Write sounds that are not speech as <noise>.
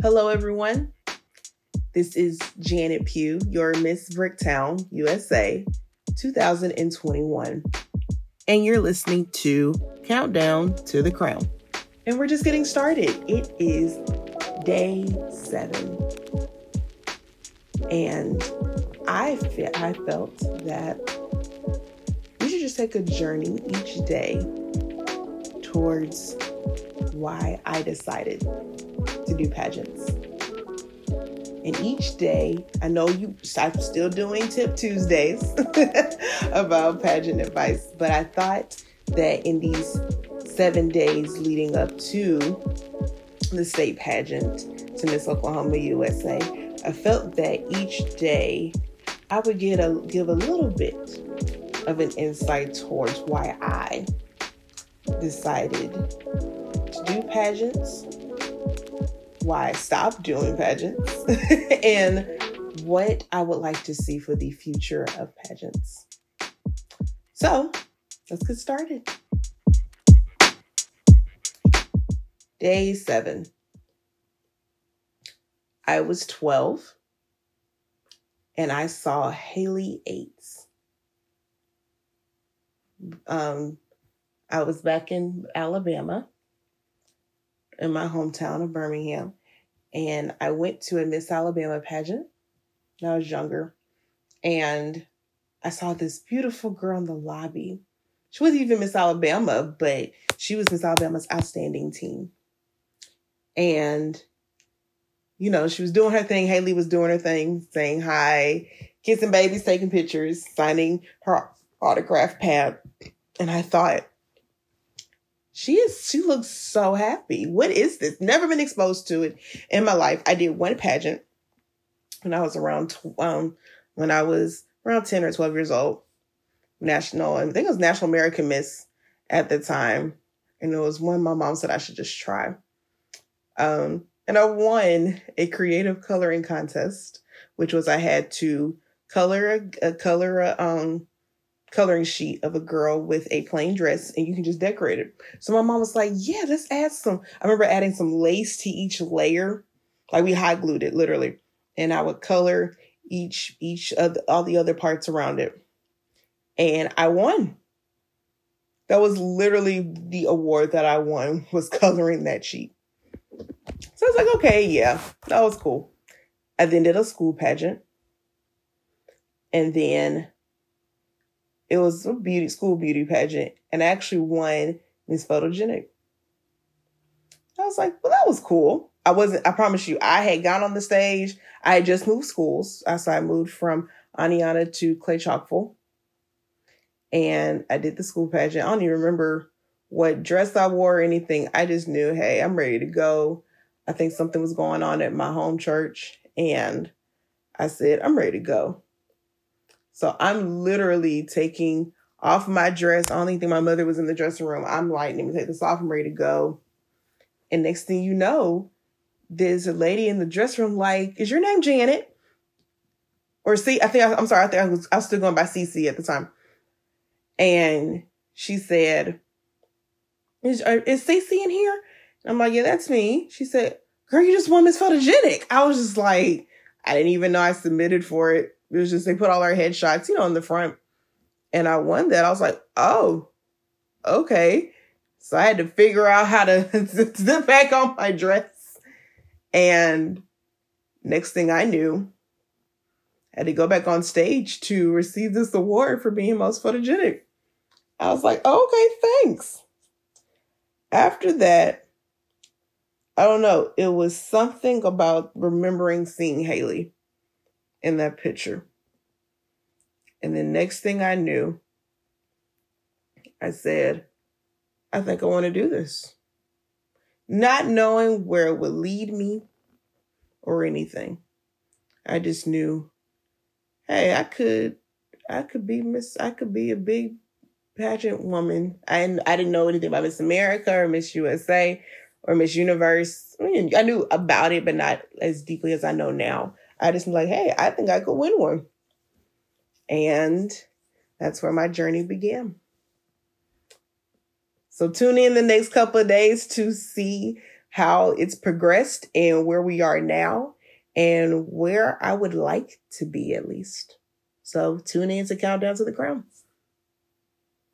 Hello, everyone. This is Janet Pugh, your Miss Bricktown, USA 2021. And you're listening to Countdown to the Crown. And we're just getting started. It is day seven. And I, fe- I felt that we should just take a journey each day towards why I decided to do pageants. And each day, I know you, I'm still doing Tip Tuesdays <laughs> about pageant advice, but I thought that in these seven days leading up to the state pageant to Miss Oklahoma USA, I felt that each day I would get a give a little bit of an insight towards why I decided do pageants, why I stopped doing pageants, <laughs> and what I would like to see for the future of pageants. So let's get started. Day seven. I was 12 and I saw Haley Eights. Um, I was back in Alabama, in my hometown of Birmingham, and I went to a Miss Alabama pageant when I was younger, and I saw this beautiful girl in the lobby. She wasn't even Miss Alabama, but she was Miss Alabama's Outstanding Teen. And, you know, she was doing her thing. Haley was doing her thing, saying hi, kissing babies, taking pictures, signing her autograph pad. And I thought, she is she looks so happy. What is this? Never been exposed to it in my life. I did one pageant when I was around um when I was around 10 or 12 years old. National, I think it was National American Miss at the time. And it was one my mom said I should just try. Um, and I won a creative coloring contest, which was I had to color a, a color a um coloring sheet of a girl with a plain dress and you can just decorate it. So my mom was like, yeah, let's add some. I remember adding some lace to each layer. Like we hot glued it literally. And I would color each, each of the, all the other parts around it. And I won. That was literally the award that I won <laughs> was coloring that sheet. So I was like, okay, yeah, that was cool. I then did a school pageant. And then it was a beauty school beauty pageant and I actually won Miss Photogenic. I was like, well, that was cool. I wasn't, I promise you, I had gone on the stage. I had just moved schools. So I moved from Aniana to Clay Chalkville. And I did the school pageant. I don't even remember what dress I wore or anything. I just knew, hey, I'm ready to go. I think something was going on at my home church. And I said, I'm ready to go. So I'm literally taking off my dress. I even think my mother was in the dressing room. I'm like, let me take this off. I'm ready to go. And next thing you know, there's a lady in the dressing room like, is your name Janet? Or see, I think, I, am sorry, I think I was, I was still going by CC at the time. And she said, is, uh, is CC in here? And I'm like, yeah, that's me. She said, girl, you just won Miss Photogenic. I was just like, I didn't even know I submitted for it. It was just they put all our headshots, you know, in the front. And I won that. I was like, oh, okay. So I had to figure out how to <laughs> zip back on my dress. And next thing I knew, I had to go back on stage to receive this award for being most photogenic. I was like, oh, okay, thanks. After that, I don't know, it was something about remembering seeing Haley in that picture. And the next thing I knew, I said, I think I want to do this. Not knowing where it would lead me or anything. I just knew, hey, I could, I could be Miss, I could be a big pageant woman. I, I didn't know anything about Miss America or Miss USA or Miss Universe. I, mean, I knew about it, but not as deeply as I know now. I just like, hey, I think I could win one. And that's where my journey began. So tune in the next couple of days to see how it's progressed and where we are now and where I would like to be at least. So tune in to Countdown to the Crown.